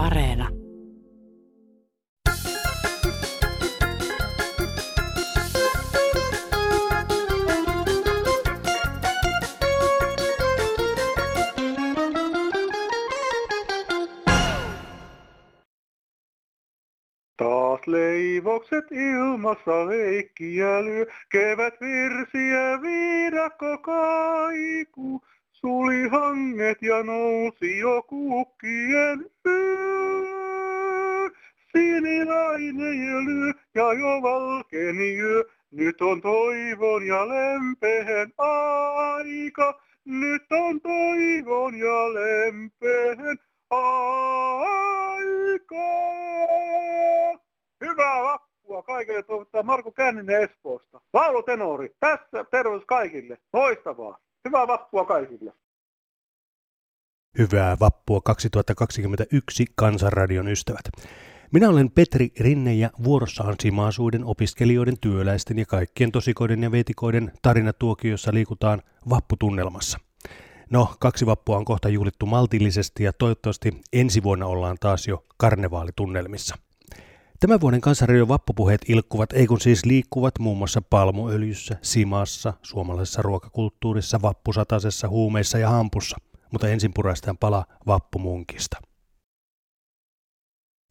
Areena. Taas leivokset ilmassa leikkiä lyö, kevät virsiä viidakko kaiku. Suli hanget ja nousi jo kukkien. Sinilainen lyö ja jo valkeni yö. Nyt on toivon ja lempeen aika. Nyt on toivon ja lempeen aika. Hyvää vappua kaikille toivottaa Marko Känninen Espoosta. Laulutenori, tässä terveys kaikille. Loistavaa. Hyvää vappua kaikille. Hyvää vappua 2021 Kansanradion ystävät. Minä olen Petri Rinne ja vuorossa Simaasuuden opiskelijoiden, työläisten ja kaikkien tosikoiden ja vetikoiden tarinatuokiossa liikutaan vapputunnelmassa. No, kaksi vappua on kohta juhlittu maltillisesti ja toivottavasti ensi vuonna ollaan taas jo karnevaalitunnelmissa. Tämän vuoden kansanradion vappupuheet ilkkuvat, ei kun siis liikkuvat muun muassa palmuöljyssä, simassa, suomalaisessa ruokakulttuurissa, vappusatasessa, huumeissa ja hampussa. Mutta ensin puraistaan pala vappumunkista.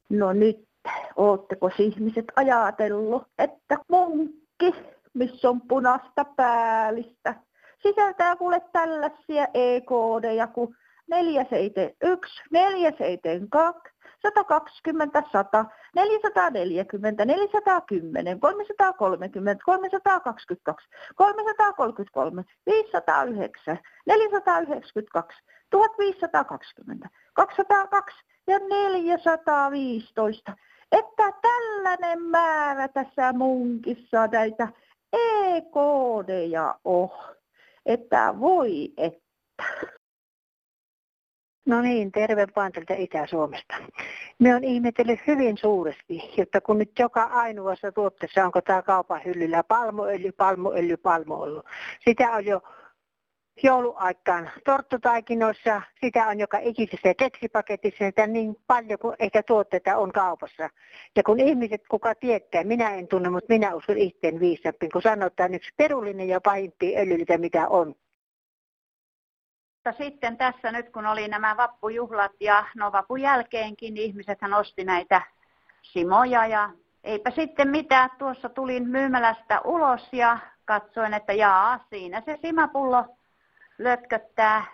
No nyt, ootteko ihmiset ajatellut, että munkki, missä on punaista päällistä, sisältää kuule tällaisia EKD kuin 471, 472, 120, 100, 440, 410, 330, 322, 333, 509, 492, 1520, 202 ja 415. Että tällainen määrä tässä munkissa näitä EKDja on. Että voi että. No niin, terve vaan tältä Itä-Suomesta. Me on ihmetellyt hyvin suuresti, jotta kun nyt joka ainoassa tuotteessa onko tämä kaupan hyllyllä palmuöljy, palmuöljy, palmuöljy. Sitä on jo jouluaikaan torttutaikinoissa, sitä on joka ikisessä keksipaketissa, sitä niin paljon kuin ehkä tuotteita on kaupassa. Ja kun ihmiset, kuka tietää, minä en tunne, mutta minä uskon itteen viisappiin, kun sanotaan yksi perullinen ja pahimpia öljyitä, mitä on. Mutta sitten tässä nyt kun oli nämä vappujuhlat ja no vapun jälkeenkin niin ihmisethän osti näitä simoja ja eipä sitten mitään. Tuossa tulin myymälästä ulos ja katsoin, että jaa, siinä se simapullo lötköttää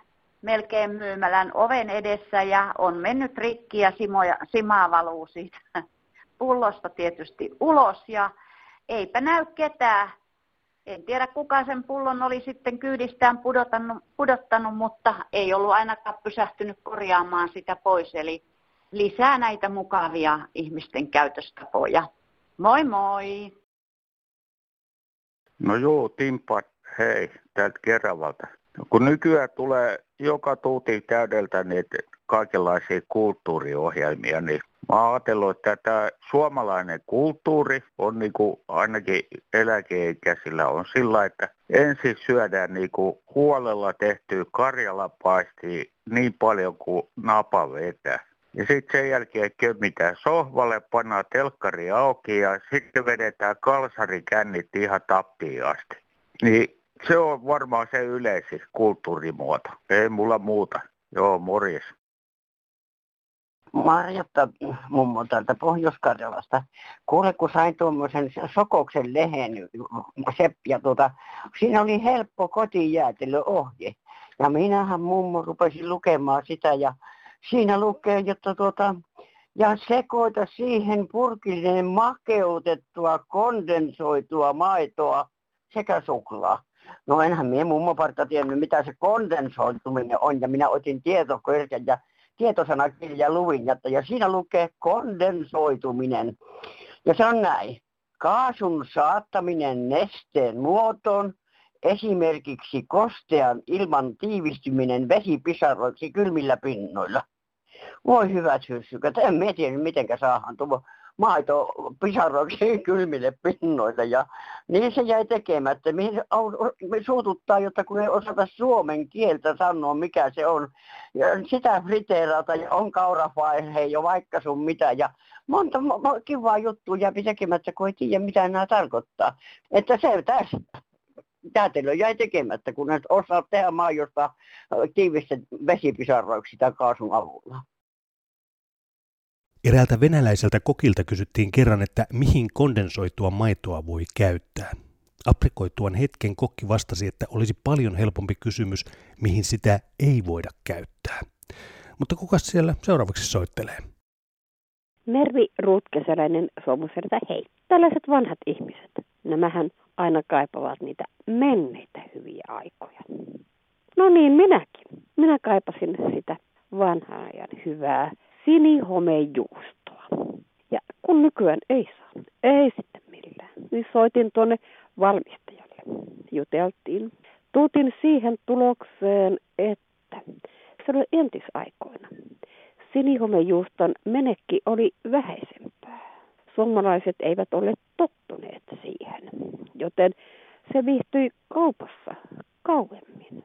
melkein myymälän oven edessä ja on mennyt rikki ja simoja, simaa valuu siitä pullosta tietysti ulos ja eipä näy ketään en tiedä kuka sen pullon oli sitten kyydistään pudottanut, pudottanut, mutta ei ollut ainakaan pysähtynyt korjaamaan sitä pois. Eli lisää näitä mukavia ihmisten käytöstapoja. Moi moi! No joo, Timpa, hei, täältä Keravalta. Kun nykyään tulee joka tuutin täydeltä niitä kaikenlaisia kulttuuriohjelmia, niin Mä ajatellut, että tämä suomalainen kulttuuri on niin kuin ainakin eläkeikäisillä on sillä, että ensin syödään niin kuin huolella tehtyä karjalapaistia niin paljon kuin napa vetää. Ja sitten sen jälkeen kömmitään sohvalle, pannaan telkkari auki ja sitten vedetään kalsarikännit ihan tappiin asti. Niin se on varmaan se yleisin kulttuurimuoto. Ei mulla muuta. Joo, morjes. Marjatta mummo täältä Pohjois-Karjalasta. Kuule, kun sain tuommoisen Sokoksen lehen, se, ja tuota, siinä oli helppo kotijäätelöohje. Ja minähän mummo rupesin lukemaan sitä ja siinä lukee, että tuota, ja sekoita siihen purkillinen makeutettua kondensoitua maitoa sekä suklaa. No enhän minä mummoparta tiennyt, mitä se kondensoituminen on, ja minä otin tietokirjan ja tietosanakirja luin, ja siinä lukee kondensoituminen. Ja se on näin. Kaasun saattaminen nesteen muotoon, esimerkiksi kostean ilman tiivistyminen vesipisaroiksi kylmillä pinnoilla. Voi hyvät hyssykät, en tiedä miten saadaan tuo maito pisaroiksi kylmille pinnoille. Ja niin se jäi tekemättä. Mihin me suututtaa, jotta kun ei osata suomen kieltä sanoa, mikä se on. Ja sitä friteerata ja on kaurafaihe jo vaikka sun mitä. Ja monta kivaa juttua jääpi tekemättä, kun ei tiedä mitä nämä tarkoittaa. Että se tässä Täätelö jäi tekemättä, kun et osaa tehdä maidosta tiivistä vesipisarroiksi tai kaasun avulla. Eräältä venäläiseltä kokilta kysyttiin kerran, että mihin kondensoitua maitoa voi käyttää. Aprikoituan hetken kokki vastasi, että olisi paljon helpompi kysymys, mihin sitä ei voida käyttää. Mutta kuka siellä seuraavaksi soittelee? Mervi Ruutkeseläinen Suomusertä, hei. Tällaiset vanhat ihmiset, nämähän aina kaipavat niitä menneitä hyviä aikoja. No niin, minäkin. Minä kaipasin sitä vanhaa ajan hyvää sinihomejuustoa. Ja kun nykyään ei saa, ei sitten millään, niin soitin tuonne valmistajalle. Juteltiin. Tuutin siihen tulokseen, että se oli entisaikoina. Sinihomejuuston menekki oli vähäisempää. Suomalaiset eivät ole tottuneet siihen, joten se viihtyi kaupassa kauemmin.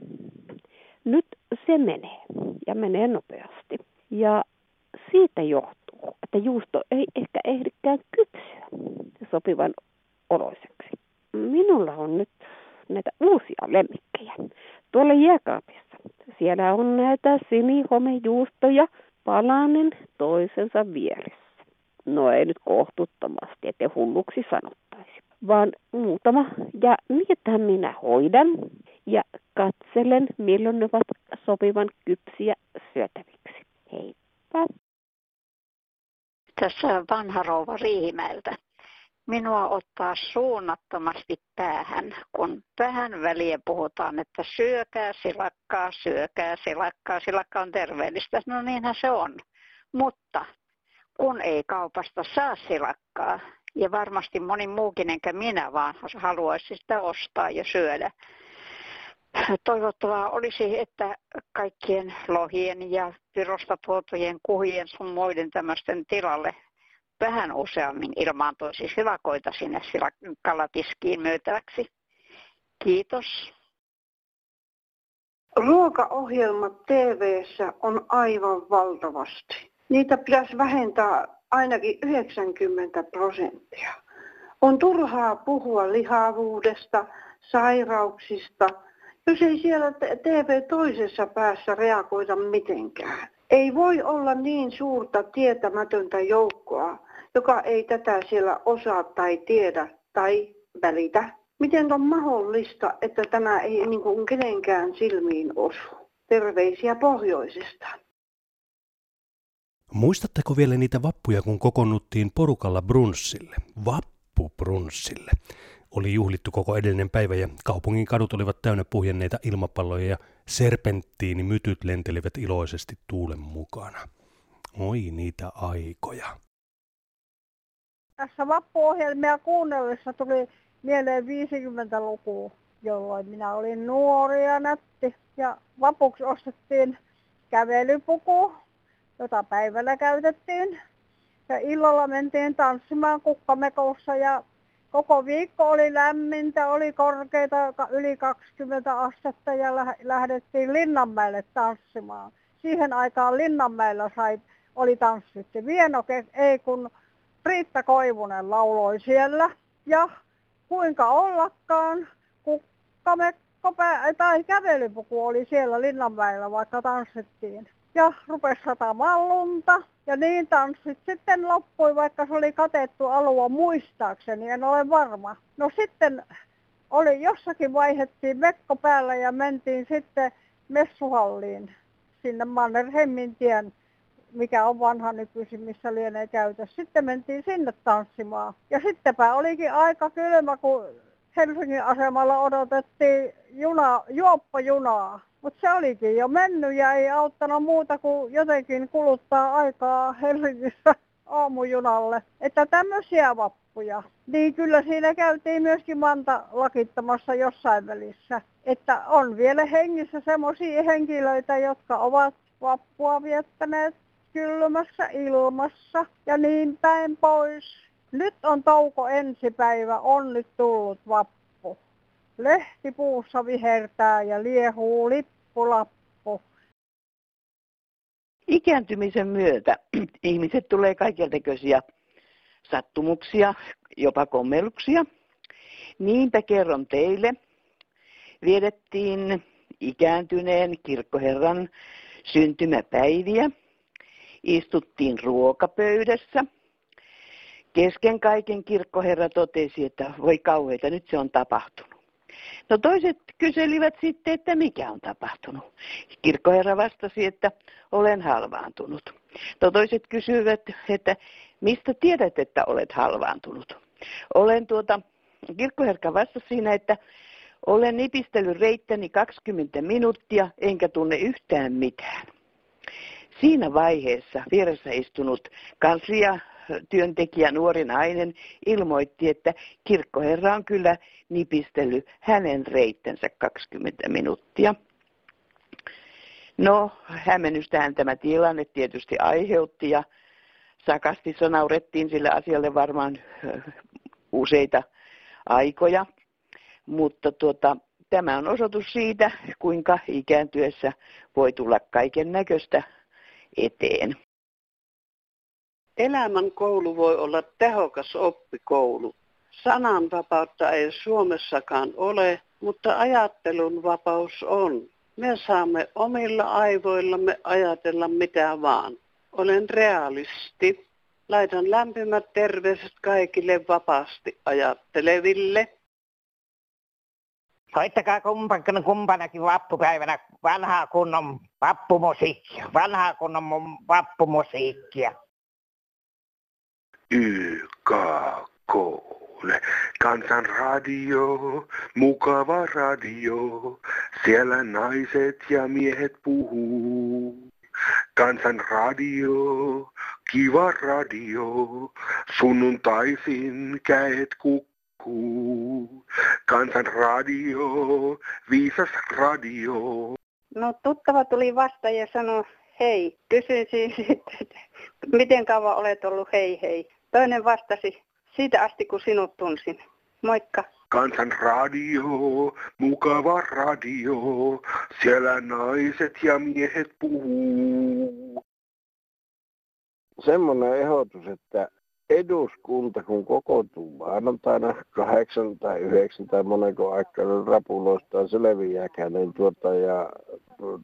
Nyt se menee ja menee nopeasti. Ja siitä johtuu, että juusto ei ehkä ehdikään kypsyä sopivan oloiseksi. Minulla on nyt näitä uusia lemmikkejä tuolla jääkaapissa. Siellä on näitä sinihomejuustoja palanen toisensa vieressä. No ei nyt kohtuuttomasti, ettei hulluksi sanottaisi, vaan muutama. Ja niitä minä hoidan ja katselen, milloin ne ovat sopivan kypsiä syötäviksi. Heippa! Tässä vanha rouva Riihimäeltä. Minua ottaa suunnattomasti päähän, kun vähän väliä puhutaan, että syökää silakkaa, syökää silakkaa, silakka on terveellistä. No niinhän se on. Mutta kun ei kaupasta saa silakkaa, ja varmasti moni muukin enkä minä vaan haluaisi sitä ostaa ja syödä, toivottavaa olisi, että kaikkien lohien ja Virosta tuotujen kuhien sun muiden tämmöisten tilalle vähän useammin ilmaantuisi silakoita sinne kalatiskiin myytäväksi. Kiitos. Ruokaohjelmat tv on aivan valtavasti. Niitä pitäisi vähentää ainakin 90 prosenttia. On turhaa puhua lihavuudesta, sairauksista – jos ei siellä TV toisessa päässä reagoida mitenkään. Ei voi olla niin suurta tietämätöntä joukkoa, joka ei tätä siellä osaa tai tiedä tai välitä. Miten on mahdollista, että tämä ei niin kuin kenenkään silmiin osu? Terveisiä pohjoisesta. Muistatteko vielä niitä vappuja, kun kokonnuttiin porukalla brunssille? Vappubrunssille oli juhlittu koko edellinen päivä ja kaupungin kadut olivat täynnä puhjenneita ilmapalloja ja serpenttiinimytyt lentelivät iloisesti tuulen mukana. Oi niitä aikoja. Tässä vappuohjelmia kuunnellessa tuli mieleen 50-luku, jolloin minä olin nuori ja nätti. Ja vapuksi ostettiin kävelypuku, jota päivällä käytettiin. Ja illalla mentiin tanssimaan kukkamekoussa ja koko viikko oli lämmintä, oli korkeita yli 20 astetta ja lähdettiin Linnanmäelle tanssimaan. Siihen aikaan Linnanmäellä sai, oli tanssitti. Vienoke ei kun Riitta Koivunen lauloi siellä. Ja kuinka ollakaan, kukkamekko tai kävelypuku oli siellä Linnanmäellä, vaikka tanssittiin. Ja rupesi satamaan lunta ja niin tanssit sitten loppui, vaikka se oli katettu alue muistaakseni, en ole varma. No sitten oli jossakin vaihettiin mekko päällä ja mentiin sitten messuhalliin sinne Mannerheimin tien, mikä on vanha nykyisin, missä lienee käytös. Sitten mentiin sinne tanssimaan. Ja sittenpä olikin aika kylmä, kun Helsingin asemalla odotettiin juna, juoppajunaa. Mutta se olikin jo mennyt ja ei auttanut muuta kuin jotenkin kuluttaa aikaa Helsingissä aamujunalle. Että tämmöisiä vappuja. Niin kyllä siinä käytiin myöskin manta lakittamassa jossain välissä. Että on vielä hengissä semmoisia henkilöitä, jotka ovat vappua viettäneet kylmässä ilmassa ja niin päin pois. Nyt on touko ensipäivä, on nyt tullut vappu. Lehti puussa vihertää ja liehuu lippulappu. Ikääntymisen myötä ihmiset tulee kaikenlaisia sattumuksia, jopa kommelluksia. Niinpä kerron teille. Viedettiin ikääntyneen kirkkoherran syntymäpäiviä. Istuttiin ruokapöydässä. Kesken kaiken kirkkoherra totesi, että voi kauheita, nyt se on tapahtunut. No toiset kyselivät sitten, että mikä on tapahtunut. Kirkkoherra vastasi, että olen halvaantunut. No toiset kysyivät, että mistä tiedät, että olet halvaantunut. Olen tuota, kirkkoherra vastasi siinä, että olen nipistellyt reittäni 20 minuuttia, enkä tunne yhtään mitään. Siinä vaiheessa vieressä istunut kanslia työntekijä, nuori nainen, ilmoitti, että kirkkoherra on kyllä nipistellyt hänen reittensä 20 minuuttia. No, hämmennystähän tämä tilanne tietysti aiheutti ja sakasti sonaurettiin sille asialle varmaan useita aikoja. Mutta tuota, tämä on osoitus siitä, kuinka ikääntyessä voi tulla kaiken näköistä eteen. Elämän koulu voi olla tehokas oppikoulu. Sananvapautta ei Suomessakaan ole, mutta ajattelun vapaus on. Me saamme omilla aivoillamme ajatella mitä vaan. Olen realisti. Laitan lämpimät terveiset kaikille vapaasti ajatteleville. Soittakaa kumpana, kumpanakin vappupäivänä vanhaa kunnon vappumusiikkia. Vanhaa kunnon vappumusiikkia. YKK. Kansanradio, mukava radio, siellä naiset ja miehet puhuu. Kansanradio, kiva radio, sunnuntaisin käet kukkuu. Kansanradio, viisas radio. No tuttava tuli vasta ja sanoi hei. Kysyin sitten, että miten kauan olet ollut hei hei. Toinen vastasi, siitä asti kun sinut tunsin. Moikka. Kansan radio, mukava radio, siellä naiset ja miehet puhuu. Semmoinen ehdotus, että eduskunta, kun kokoontuu maanantaina kahdeksan tai yhdeksän tai monenko aikaa rapuloistaan selviääkään, niin tuota, ja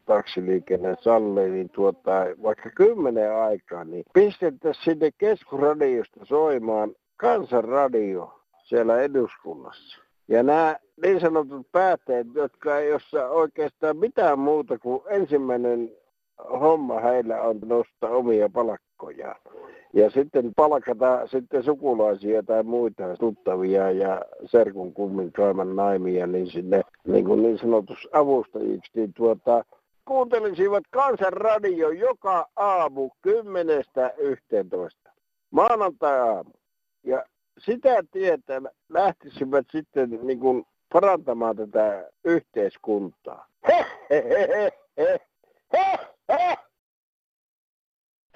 taksiliikenne sallii, niin tuota, vaikka kymmenen aikaa, niin pistettäisiin sinne keskusradiosta soimaan kansanradio siellä eduskunnassa. Ja nämä niin sanotut päätteet, jotka ei ole oikeastaan mitään muuta kuin ensimmäinen homma heillä on nostaa omia palkkojaan. Ja sitten palkata sitten sukulaisia tai muita tuttavia ja serkun kummin kaiman naimia niin sinne niin, kuin niin sanotus avustajiksi, niin tuota, kuuntelisivat kansanradio joka aamu 10.11. Maanantai-aamu. Ja sitä tietä lähtisivät sitten niin kuin parantamaan tätä yhteiskuntaa. He, he, he, he, he, he.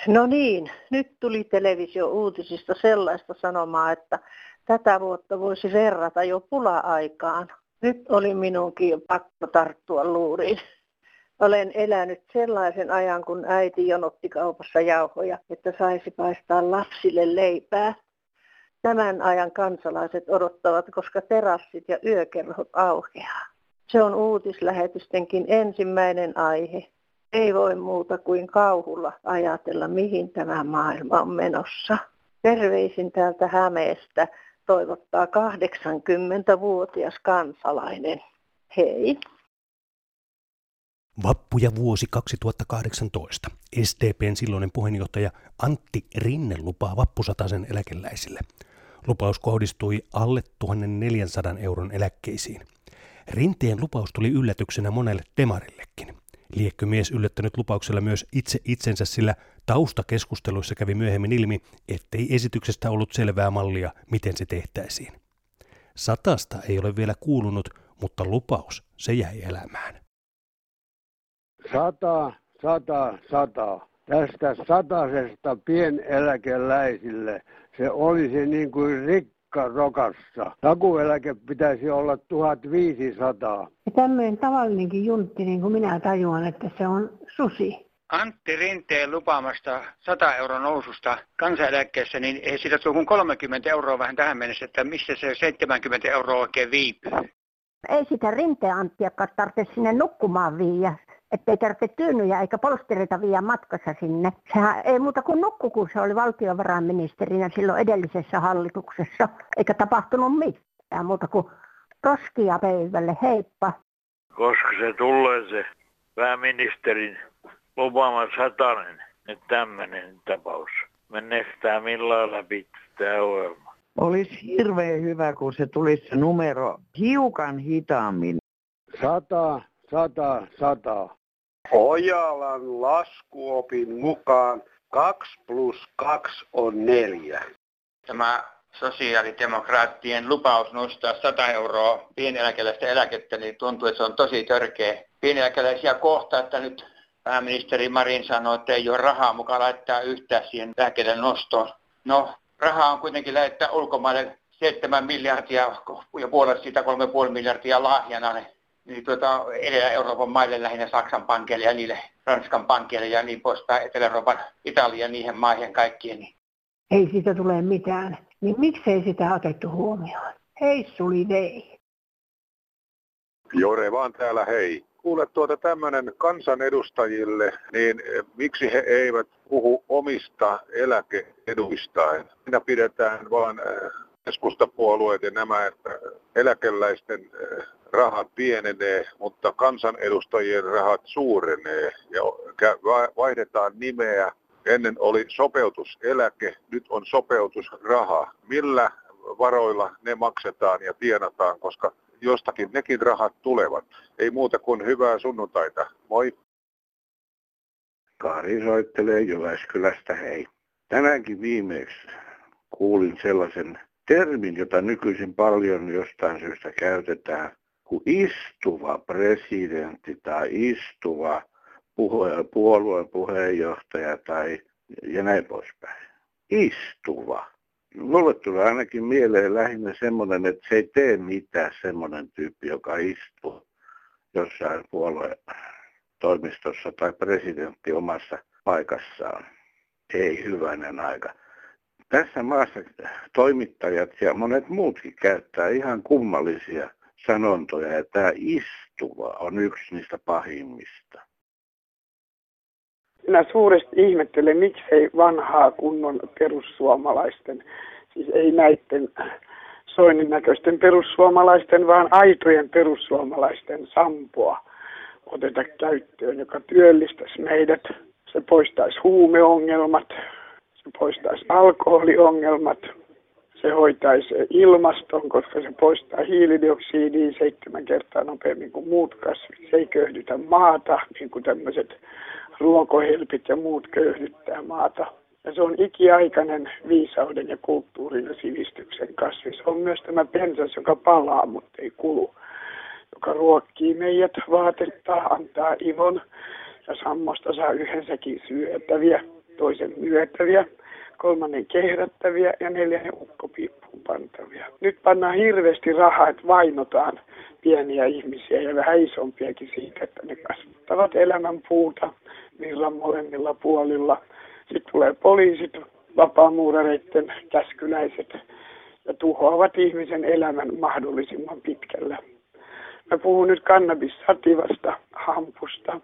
No niin, nyt tuli televisio-uutisista sellaista sanomaa, että tätä vuotta voisi verrata jo pula-aikaan. Nyt oli minunkin pakko tarttua luuriin. Olen elänyt sellaisen ajan, kun äiti jonotti kaupassa jauhoja, että saisi paistaa lapsille leipää. Tämän ajan kansalaiset odottavat, koska terassit ja yökerhot aukeaa. Se on uutislähetystenkin ensimmäinen aihe. Ei voi muuta kuin kauhulla ajatella, mihin tämä maailma on menossa. Terveisin täältä Hämeestä toivottaa 80-vuotias kansalainen. Hei! Vappu ja vuosi 2018. SDPn silloinen puheenjohtaja Antti Rinne lupaa vappusataisen eläkeläisille. Lupaus kohdistui alle 1400 euron eläkkeisiin. Rinteen lupaus tuli yllätyksenä monelle demarillekin. Liekkö mies yllättänyt lupauksella myös itse itsensä, sillä taustakeskusteluissa kävi myöhemmin ilmi, ettei esityksestä ollut selvää mallia, miten se tehtäisiin. Satasta ei ole vielä kuulunut, mutta lupaus, se jäi elämään. Sata, sata, sata. tästä satasesta pieneläkeläisille. Se olisi niin kuin rikka rokassa. Takueläke pitäisi olla 1500. Ja tämmöinen tavallinenkin juntti, niin kuin minä tajuan, että se on susi. Antti Rinteen lupaamasta 100 euron noususta kansaneläkkeessä, niin ei siitä tule kuin 30 euroa vähän tähän mennessä, että missä se 70 euroa oikein viipyy. Ei sitä Rinteen Anttiakaan tarvitse sinne nukkumaan viiä, ettei tarvitse tyynyjä eikä polstereita viiä matkassa sinne. Sehän ei muuta kuin nukku, kun se oli valtiovarainministerinä silloin edellisessä hallituksessa, eikä tapahtunut mitään muuta kuin roskia pöydälle, heippa. Koska se tulee se pääministerin lupaama satanen, nyt tämmöinen tapaus. Meneekö tämä millään läpi tämä ohjelma? Olisi hirveän hyvä, kun se tulisi se numero hiukan hitaammin. Sata, sata, sata. Ojalan laskuopin mukaan 2 plus 2 on 4. Tämä sosiaalidemokraattien lupaus nostaa 100 euroa pieneläkeläistä eläkettä, niin tuntuu, että se on tosi törkeä pieneläkeläisiä kohta, että nyt pääministeri Marin sanoi, että ei ole rahaa mukaan laittaa yhtään siihen lääkkeiden nostoon. No, rahaa on kuitenkin lähettää ulkomaille 7 miljardia ja puolet siitä 3,5 miljardia lahjana. Niin, niin tuota, Etelä-Euroopan maille lähinnä Saksan pankeille ja niille Ranskan pankeille ja niin poispäin, Etelä-Euroopan, Italia niihin maihin kaikkien. Niin. Ei siitä tule mitään. Niin miksei sitä otettu huomioon? Hei suli vei. Jore vaan täällä hei. Kuule tuota tämmöinen kansanedustajille, niin eh, miksi he eivät puhu omista eläkeeduistaan? Minä pidetään vaan eh, keskustapuolueet ja nämä, että eläkeläisten eh, rahat pienenee, mutta kansanedustajien rahat suurenee ja vaihdetaan nimeä. Ennen oli sopeutuseläke, nyt on sopeutusraha. Millä varoilla ne maksetaan ja tienataan, koska jostakin nekin rahat tulevat. Ei muuta kuin hyvää sunnuntaita. Moi! Kari soittelee Jyväskylästä, hei. Tänäänkin viimeksi kuulin sellaisen termin, jota nykyisin paljon jostain syystä käytetään, kuin istuva presidentti tai istuva puolueen puheenjohtaja tai ja näin poispäin. Istuva. Mulle tulee ainakin mieleen lähinnä semmoinen, että se ei tee mitään semmoinen tyyppi, joka istuu jossain puolueen toimistossa tai presidentti omassa paikassaan. Ei hyvänen aika. Tässä maassa toimittajat ja monet muutkin käyttää ihan kummallisia sanontoja ja tämä istuva on yksi niistä pahimmista. Minä suuresti ihmettelen, miksei vanhaa kunnon perussuomalaisten, siis ei näiden Soinin näköisten perussuomalaisten, vaan aitojen perussuomalaisten sampoa oteta käyttöön, joka työllistäisi meidät. Se poistaisi huumeongelmat, se poistaisi alkoholiongelmat, se hoitaisi ilmaston, koska se poistaa hiilidioksidia seitsemän kertaa nopeammin kuin muut kasvit. Se ei köyhdytä maata, niin kuin tämmöiset ruokohelpit ja muut köyhdyttää maata. Ja se on ikiaikainen viisauden ja kulttuurin ja sivistyksen kasvi. Se on myös tämä pensas, joka palaa, mutta ei kulu. Joka ruokkii meidät, vaatettaa, antaa ivon ja sammosta saa yhdensäkin syötäviä, toisen myötäviä, kolmannen kehrättäviä ja neljännen ukkopiippuun pantavia. Nyt pannaan hirveästi rahaa, että vainotaan pieniä ihmisiä ja vähän isompiakin siitä, että ne kasvattavat elämän puuta virran molemmilla puolilla. Sitten tulee poliisit, vapaamuurareiden käskyläiset ja tuhoavat ihmisen elämän mahdollisimman pitkällä. Mä puhun nyt kannabissativasta, hampusta,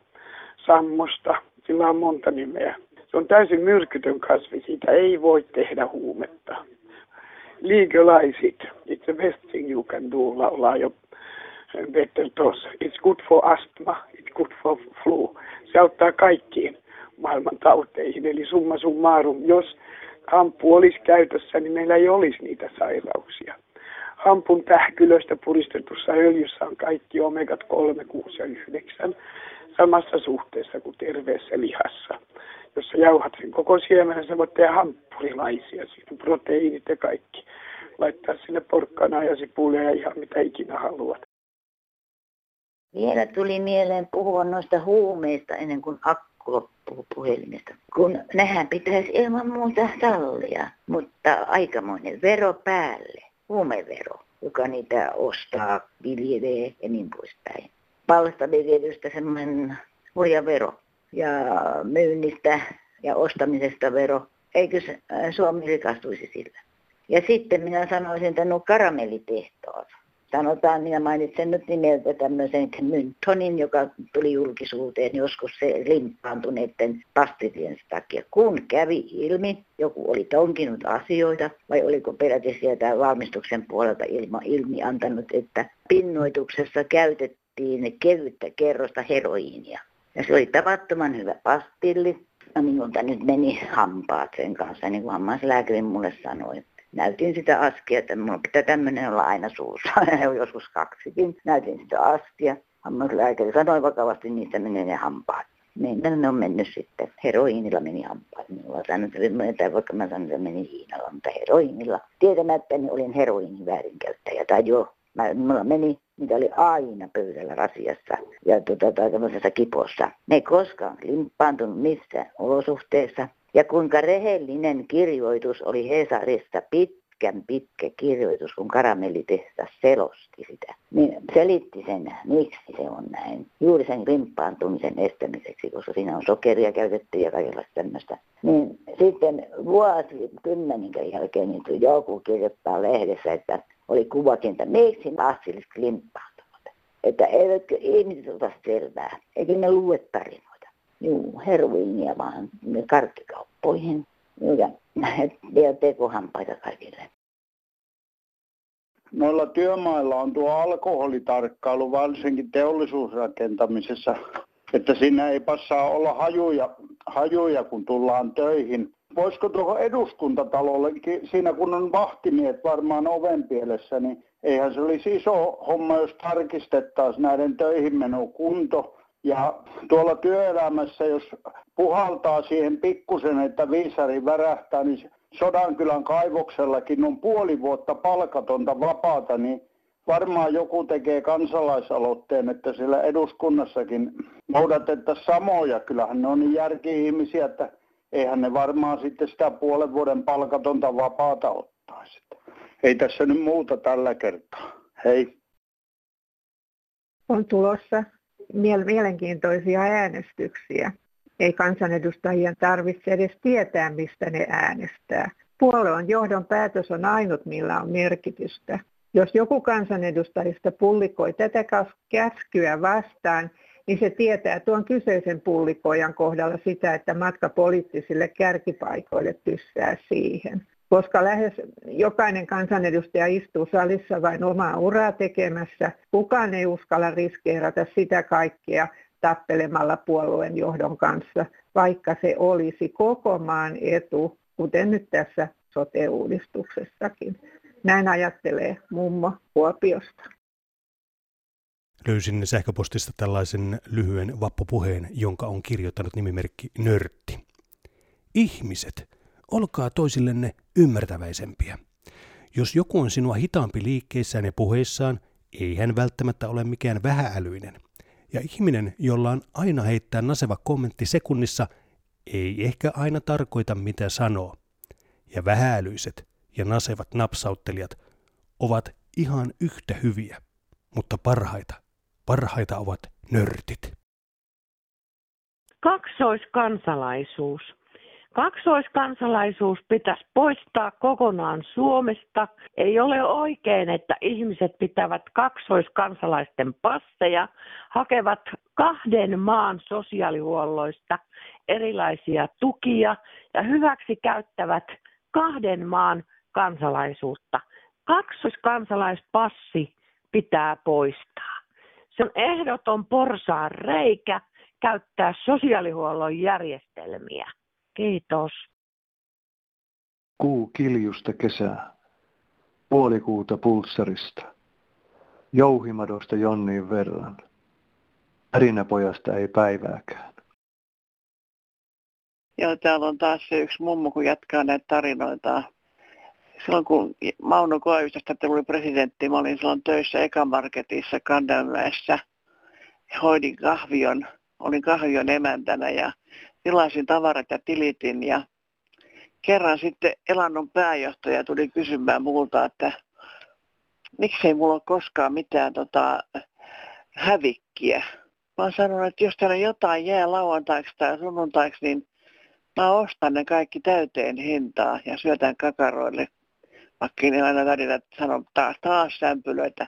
sammosta, sillä on monta nimeä. Se on täysin myrkytön kasvi, siitä ei voi tehdä huumetta. Legalize it. It's the best thing you can do, laulaa jo Peter Toss. It's good for asthma, it's good for flu. Se auttaa kaikkiin maailman tauteihin. Eli summa summarum, jos hampu olisi käytössä, niin meillä ei olisi niitä sairauksia. Hampun tähkylöstä puristetussa öljyssä on kaikki omegat 3, 6 ja 9 samassa suhteessa kuin terveessä lihassa. Jos sä jauhat sen koko siemenen, sä voit tehdä hampurilaisia, siinä proteiinit ja kaikki. Laittaa sinne porkkana ja sipulia ja ihan mitä ikinä haluat. Vielä tuli mieleen puhua noista huumeista ennen kuin akku loppuu puhelimesta. Kun nehän pitäisi ilman muuta sallia, mutta aikamoinen vero päälle, huumevero, joka niitä ostaa, viljelee ja niin poispäin. Palstaviljelystä semmoinen hurja vero ja myynnistä ja ostamisesta vero. Eikö Suomi rikastuisi sillä? Ja sitten minä sanoisin, että nuo karamellitehtaat sanotaan, minä mainitsen nyt nimeltä tämmöisen Myntonin, joka tuli julkisuuteen joskus se limppaantuneiden pastitien takia. Kun kävi ilmi, joku oli tonkinut asioita, vai oliko peräti sieltä valmistuksen puolelta ilma, ilmi antanut, että pinnoituksessa käytettiin kevyttä kerrosta heroiinia. Ja se oli tavattoman hyvä pastilli. No minulta nyt meni hampaat sen kanssa, niin kuin hammaslääkäri mulle sanoi näytin sitä askia, että minulla pitää tämmöinen olla aina suussa. Joskus kaksikin. Näytin sitä askia. Hammaslääkäri sanoi vakavasti, niistä menee ne hampaat. Niin ne on mennyt sitten. Heroiinilla meni hampaat. Minulla sanoi, että vaikka mä sanoin, että meni hiinalla, mutta heroiinilla. Tietämättäni olin heroiinin väärinkäyttäjä. Tai joo, mä, mulla meni, mitä oli aina pöydällä rasiassa ja tota, tai tämmöisessä kipossa. Ne ei koskaan limppaantunut missään olosuhteessa. Ja kuinka rehellinen kirjoitus oli Hesarissa, pitkän pitkä kirjoitus, kun karamellitehdas selosti sitä. Niin selitti sen, miksi se on näin. Juuri sen rimppaantumisen estämiseksi, koska siinä on sokeria käytetty ja kaikenlaista tämmöistä. Niin sitten vuosi kymmenen jälkeen niin joku kirjoittaa lehdessä, että oli kuvakin, että miksi lapsilliset limppaantuvat. Että eivätkö ihmiset ota selvää, eikä ne lue tarinoita. Juu, heroiinia vaan karkkikauppoihin. Ja vielä tekohampaita kaikille. Noilla työmailla on tuo alkoholitarkkailu varsinkin teollisuusrakentamisessa, että siinä ei passaa olla hajuja, hajuja kun tullaan töihin. Voisiko tuohon eduskuntatalollekin, siinä kun on vahtimiehet varmaan ovenpielessä, niin eihän se olisi iso homma, jos tarkistettaisiin näiden töihin meno kunto ja tuolla työelämässä, jos puhaltaa siihen pikkusen, että viisari värähtää, niin Sodankylän kaivoksellakin on puoli vuotta palkatonta vapaata, niin varmaan joku tekee kansalaisaloitteen, että siellä eduskunnassakin noudatettaisiin samoja. Kyllähän ne on niin järki-ihmisiä, että eihän ne varmaan sitten sitä puolen vuoden palkatonta vapaata ottaisi. Ei tässä nyt muuta tällä kertaa. Hei. On tulossa mielenkiintoisia äänestyksiä. Ei kansanedustajien tarvitse edes tietää, mistä ne äänestää. Puolueen johdon päätös on ainut, millä on merkitystä. Jos joku kansanedustajista pullikoi tätä käskyä vastaan, niin se tietää tuon kyseisen pullikoijan kohdalla sitä, että matka poliittisille kärkipaikoille tyssää siihen koska lähes jokainen kansanedustaja istuu salissa vain omaa uraa tekemässä. Kukaan ei uskalla riskeerata sitä kaikkea tappelemalla puolueen johdon kanssa, vaikka se olisi koko maan etu, kuten nyt tässä sote-uudistuksessakin. Näin ajattelee mummo Kuopiosta. Löysin sähköpostista tällaisen lyhyen vappupuheen, jonka on kirjoittanut nimimerkki Nörtti. Ihmiset olkaa toisillenne ymmärtäväisempiä. Jos joku on sinua hitaampi liikkeissään ja puheissaan, ei hän välttämättä ole mikään vähäälyinen. Ja ihminen, jolla on aina heittää naseva kommentti sekunnissa, ei ehkä aina tarkoita mitä sanoo. Ja vähäälyiset ja nasevat napsauttelijat ovat ihan yhtä hyviä, mutta parhaita, parhaita ovat nörtit. Kaksoiskansalaisuus Kaksoiskansalaisuus pitäisi poistaa kokonaan Suomesta. Ei ole oikein, että ihmiset pitävät kaksoiskansalaisten passeja, hakevat kahden maan sosiaalihuolloista erilaisia tukia ja hyväksi käyttävät kahden maan kansalaisuutta. Kaksoiskansalaispassi pitää poistaa. Se on ehdoton porsaan reikä käyttää sosiaalihuollon järjestelmiä. Kiitos. Kuu kiljusta kesää, puolikuuta pulssarista, jouhimadosta jonnin verran, pärinäpojasta ei päivääkään. Joo, täällä on taas se yksi mummo, kun jatkaa näitä tarinoita. Silloin kun Mauno Koivistosta tuli presidentti, mä olin silloin töissä Ekamarketissa Kandanmäessä. Hoidin kahvion olin kahvion emäntänä ja tilasin tavarat ja tilitin ja kerran sitten Elannon pääjohtaja tuli kysymään multa, että miksei mulla ole koskaan mitään tota, hävikkiä. Mä oon sanonut, että jos täällä jotain jää lauantaiksi tai sunnuntaiksi, niin mä ostan ne kaikki täyteen hintaa ja syötän kakaroille. Ne aina välillä sanon taas, taas sämpylöitä.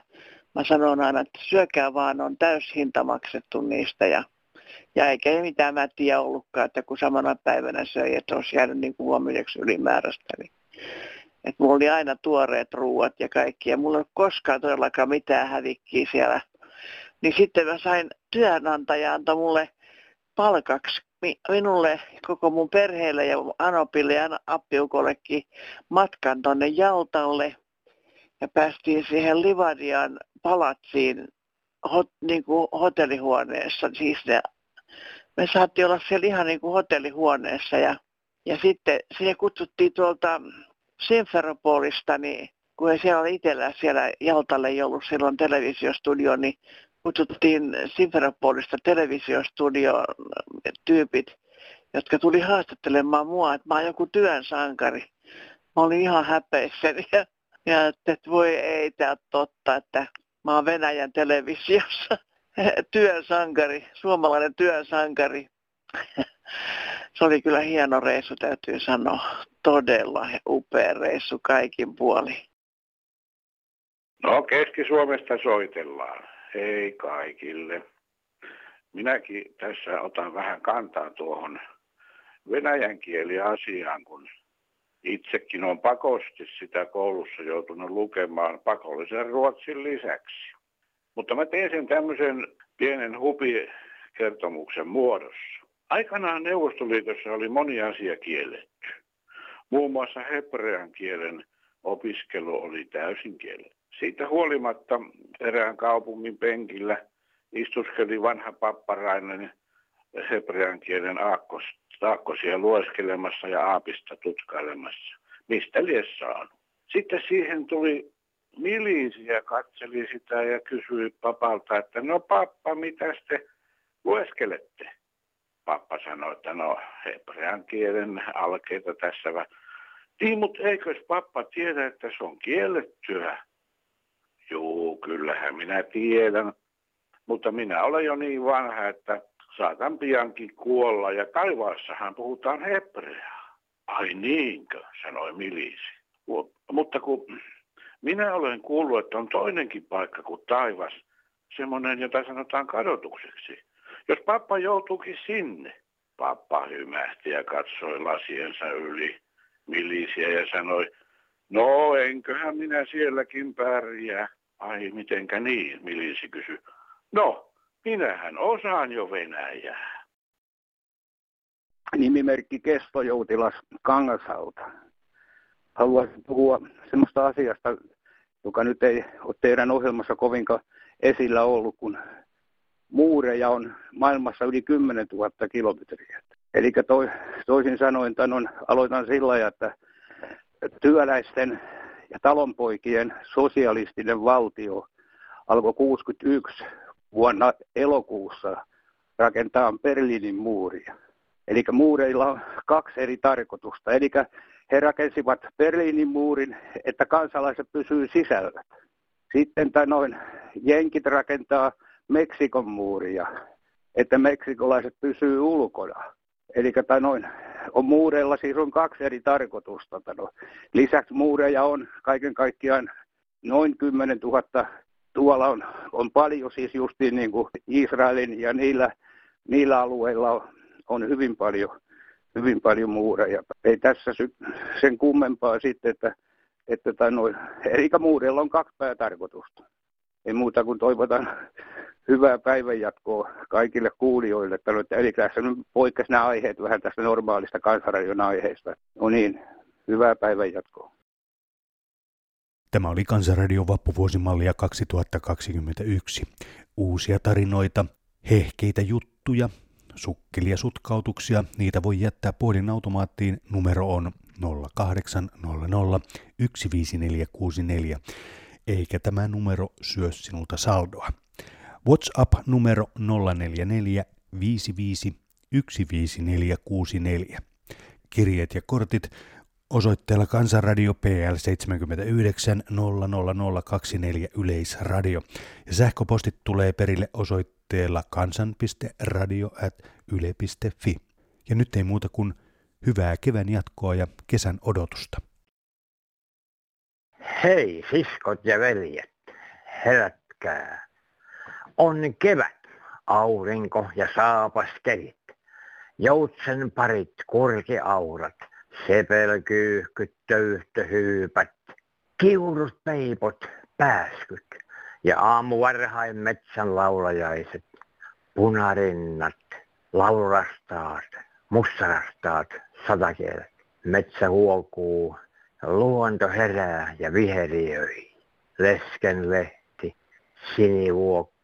Mä sanon aina, että syökää vaan, on täyshinta maksettu niistä ja ja eikä ei mitään mättiä ollutkaan, että kun samana päivänä söi, että olisi jäänyt niin kuin huomioiksi ylimääräistä. Niin. Että mulla oli aina tuoreet ruuat ja kaikki, ja mulla ei ole koskaan todellakaan mitään hävikkiä siellä. Niin sitten mä sain työnantaja antoi mulle palkaksi minulle, koko mun perheelle ja Anopille ja Appiukollekin matkan tonne Jaltalle. Ja päästiin siihen Livadian palatsiin hot, niin kuin hotellihuoneessa. Siis ne, me saatiin olla siellä ihan niin kuin hotellihuoneessa ja, ja sitten siihen kutsuttiin tuolta Simferopolista, niin kun siellä ole itsellä siellä Jaltalle ei ollut silloin televisiostudio, niin kutsuttiin Simferopolista televisiostudio tyypit, jotka tuli haastattelemaan mua, että mä oon joku työn sankari. Mä olin ihan häpeissäni ja, ja että voi ei tämä totta, että Mä oon Venäjän televisiossa työsankari, suomalainen työsankari. Se oli kyllä hieno reissu, täytyy sanoa. Todella upea reissu kaikin puoli. No Keski-Suomesta soitellaan. Hei kaikille. Minäkin tässä otan vähän kantaa tuohon venäjän kieliasiaan, kun itsekin on pakosti sitä koulussa joutunut lukemaan pakollisen ruotsin lisäksi. Mutta mä tein sen tämmöisen pienen hupikertomuksen muodossa. Aikanaan Neuvostoliitossa oli moni asia kielletty. Muun muassa hebrean kielen opiskelu oli täysin kielletty. Siitä huolimatta erään kaupungin penkillä istuskeli vanha papparainen hebrean kielen aakkosta Saakkosia lueskelemassa ja aapista tutkailemassa. Mistä lies saanut? Sitten siihen tuli milisi ja katseli sitä ja kysyi papalta, että no pappa, mitä te lueskelette? Pappa sanoi, että no hebrean kielen alkeita tässä. Va- niin, mutta eikös pappa tiedä, että se on kiellettyä? Joo, kyllähän minä tiedän. Mutta minä olen jo niin vanha, että saatan piankin kuolla ja taivaassahan puhutaan hebreaa. Ai niinkö, sanoi milisi. Mutta kun minä olen kuullut, että on toinenkin paikka kuin taivas, semmoinen, jota sanotaan kadotukseksi. Jos pappa joutuukin sinne, pappa hymähti ja katsoi lasiensa yli milisiä ja sanoi, no enköhän minä sielläkin pärjää. Ai mitenkä niin, milisi kysyi. No, Minähän osaan jo Venäjää. Nimimerkki Kestojoutilas Kangasalta. Haluaisin puhua sellaista asiasta, joka nyt ei ole teidän ohjelmassa kovinkaan esillä ollut, kun muureja on maailmassa yli 10 000 kilometriä. Eli toi, toisin sanoen tämän on, aloitan sillä että työläisten ja talonpoikien sosialistinen valtio alkoi 61 vuonna elokuussa rakentaa Berliinin muuria. Eli muureilla on kaksi eri tarkoitusta. Eli he rakensivat Berliinin muurin, että kansalaiset pysyy sisällä. Sitten noin jenkit rakentaa Meksikon muuria, että meksikolaiset pysyy ulkona. Eli noin, on muureilla siis on kaksi eri tarkoitusta. No. Lisäksi muureja on kaiken kaikkiaan noin 10 000 tuolla on, on paljon siis justiin niin kuin Israelin ja niillä, niillä alueilla on, on hyvin paljon, hyvin paljon muureja. Ei tässä sy- sen kummempaa sitten, että, että noin, eli muureilla on kaksi päätarkoitusta. Ei muuta kuin toivotan hyvää päivänjatkoa kaikille kuulijoille. Eli tässä nyt poikkesi nämä aiheet vähän tästä normaalista kansanradion aiheesta. No niin, hyvää päivänjatkoa. Tämä oli Kansanradion vappuvuosimallia 2021. Uusia tarinoita, hehkeitä juttuja, sukkelia sutkautuksia, niitä voi jättää automaattiin. Numero on 0800 15464, eikä tämä numero syö sinulta saldoa. WhatsApp-numero 044 55 15464. Kirjeet ja kortit osoitteella Kansanradio PL 79 00024 Yleisradio. Ja sähköpostit tulee perille osoitteella kansan.radio.yle.fi. Ja nyt ei muuta kuin hyvää kevään jatkoa ja kesän odotusta. Hei siskot ja veljet, herätkää. On kevät, aurinko ja saapastelit. Joutsen parit kurkiaurat, sepelkyyhkyt, töyhtöhyypät, kiurut peipot, pääskyt ja aamu varhain metsän laulajaiset, punarinnat, laulurastaat, mussarastaat, satakielet. Metsä huokuu, luonto herää ja viheriöi. Leskenlehti, sinivuokko,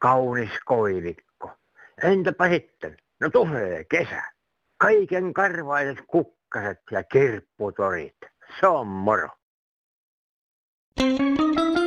kaunis koivikko. Entäpä sitten? No tulee kesä. Kaiken karvaiset kukkaset ja kirpputorit. Se on moro. thank you